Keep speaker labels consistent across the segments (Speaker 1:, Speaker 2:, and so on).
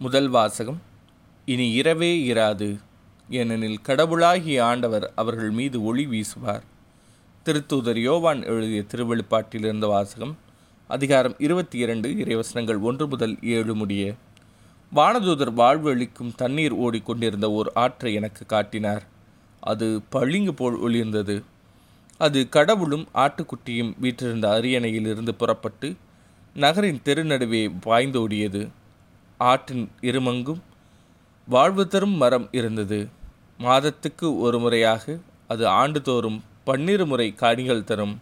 Speaker 1: முதல் வாசகம் இனி இரவே இராது ஏனெனில் கடவுளாகிய ஆண்டவர் அவர்கள் மீது ஒளி வீசுவார். திருத்தூதர் யோவான் எழுதிய திருவெளிப்பாட்டிலிருந்த வாசகம் அதிகாரம் இருபத்தி இரண்டு இறைவசனங்கள் ஒன்று முதல் ஏழு முடிய வானதூதர் வாழ்வழிக்கும் தண்ணீர் ஓடிக்கொண்டிருந்த ஓர் ஆற்றை எனக்கு காட்டினார். அது பளிங்கு போல் ஒளிர்ந்தது. அது கடவுளும் ஆட்டுக்குட்டியும் வீற்றிருந்த அரியணையிலிருந்து புறப்பட்டு நகரின் தெருநடுவே பாய்ந்தோடியது. ஆற்றின் இருமங்கும் வாழ்வு தரும் மரம் இருந்தது. மாதத்துக்கு ஒரு முறையாக அது ஆண்டுதோறும் பன்னிரு முறை காணிகள் தரும்.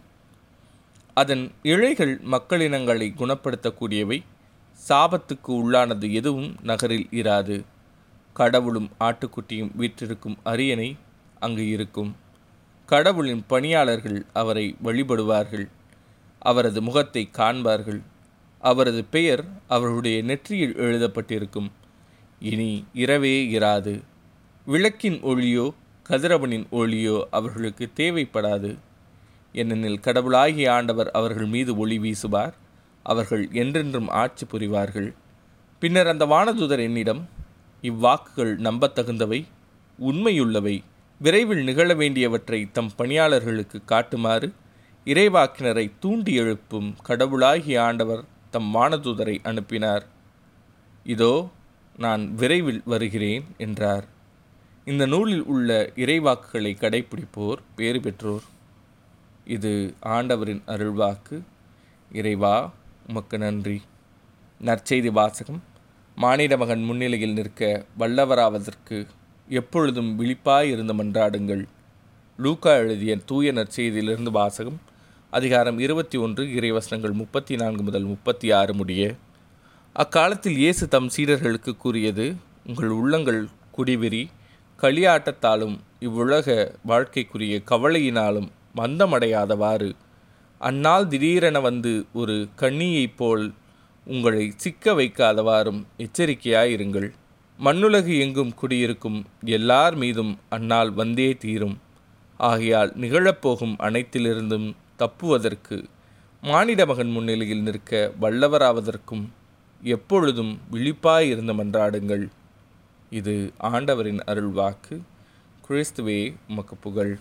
Speaker 1: அதன் இழைகள் மக்களினங்களை குணப்படுத்தக்கூடியவை. சாபத்துக்கு உள்ளானது எதுவும் நகரில் இராது. கடவுளும் ஆட்டுக்குட்டியும் வீற்றிருக்கும் அரியணை அங்கு இருக்கும். கடவுளின் பணியாளர்கள் அவரை வழிபடுவார்கள். அவரது முகத்தை காண்பார்கள். அவரது பெயர் அவருடைய நெற்றியில் எழுதப்பட்டிருக்கும். இனி இரவே இராது. விளக்கின் ஒளியோ கதிரவனின் ஒளியோ அவர்களுக்கு தேவைப்படாது. ஏனெனில் கடவுளாகிய ஆண்டவர் அவர்கள் மீது ஒளி வீசுவார் அவர்கள் என்றென்றும் ஆட்சி புரிவார்கள். பின்னர் அந்த வானதூதர் என்னிடம் இவ்வாக்குகள் நம்பத்தகுந்தவை உண்மையுள்ளவை விரைவில் நிகழ வேண்டியவற்றை தம் பணியாளர்களுக்கு காட்டுமாறு இறைவாக்கினரை தூண்டி எழுப்பும் கடவுளாகிய ஆண்டவர் தம் வானதூதரை அனுப்பினார். இதோ நான் விரைவில் வருகிறேன் என்றார். இந்த நூலில் உள்ள இறைவாக்குகளை கடைப்பிடிப்போர் பேறு பெற்றோர். இது ஆண்டவரின் அருள்வாக்கு. இறைவா உமக்கு நன்றி. நற்செய்தி வாசகம். மானிட மகன் முன்னிலையில் நிற்க வல்லவராவதற்கு எப்பொழுதும் விழிப்பாய் இருந்து மன்றாடுங்கள் லூக்கா எழுதிய தூய நற்செய்தியிலிருந்து வாசகம். அதிகாரம் இருபத்தி ஒன்று இறைவசனங்கள் முப்பத்தி நான்கு முதல் முப்பத்தி ஆறு முடிய அக்காலத்தில் இயேசு தம் சீடர்களுக்கு கூறியது உங்கள் உள்ளங்கள் குடிவெறி களியாட்டத்தாலும் இவ்வுலக வாழ்க்கைக்குரிய கவலையினாலும் மந்தமடையாதவாறு அந்நாள் திடீரென வந்து ஒரு கண்ணியைப் போல் உங்களை சிக்க வைக்காதவாறும் எச்சரிக்கையாயிருங்கள். மண்ணுலகு எங்கும் குடியிருக்கும் எல்லார் மீதும் அந்நாள் வந்தே தீரும். ஆகையால் நிகழப்போகும் அனைத்திலிருந்தும் தப்புவதற்கு மானிட மகன் முன்னிலையில் நிற்க வல்லவராவதற்கும் எப்பொழுதும் விழிப்பாயிருந்த மன்றாடுங்கள். இது ஆண்டவரின் அருள்வாக்கு. கிறிஸ்துவே உமக்கு புகழ்.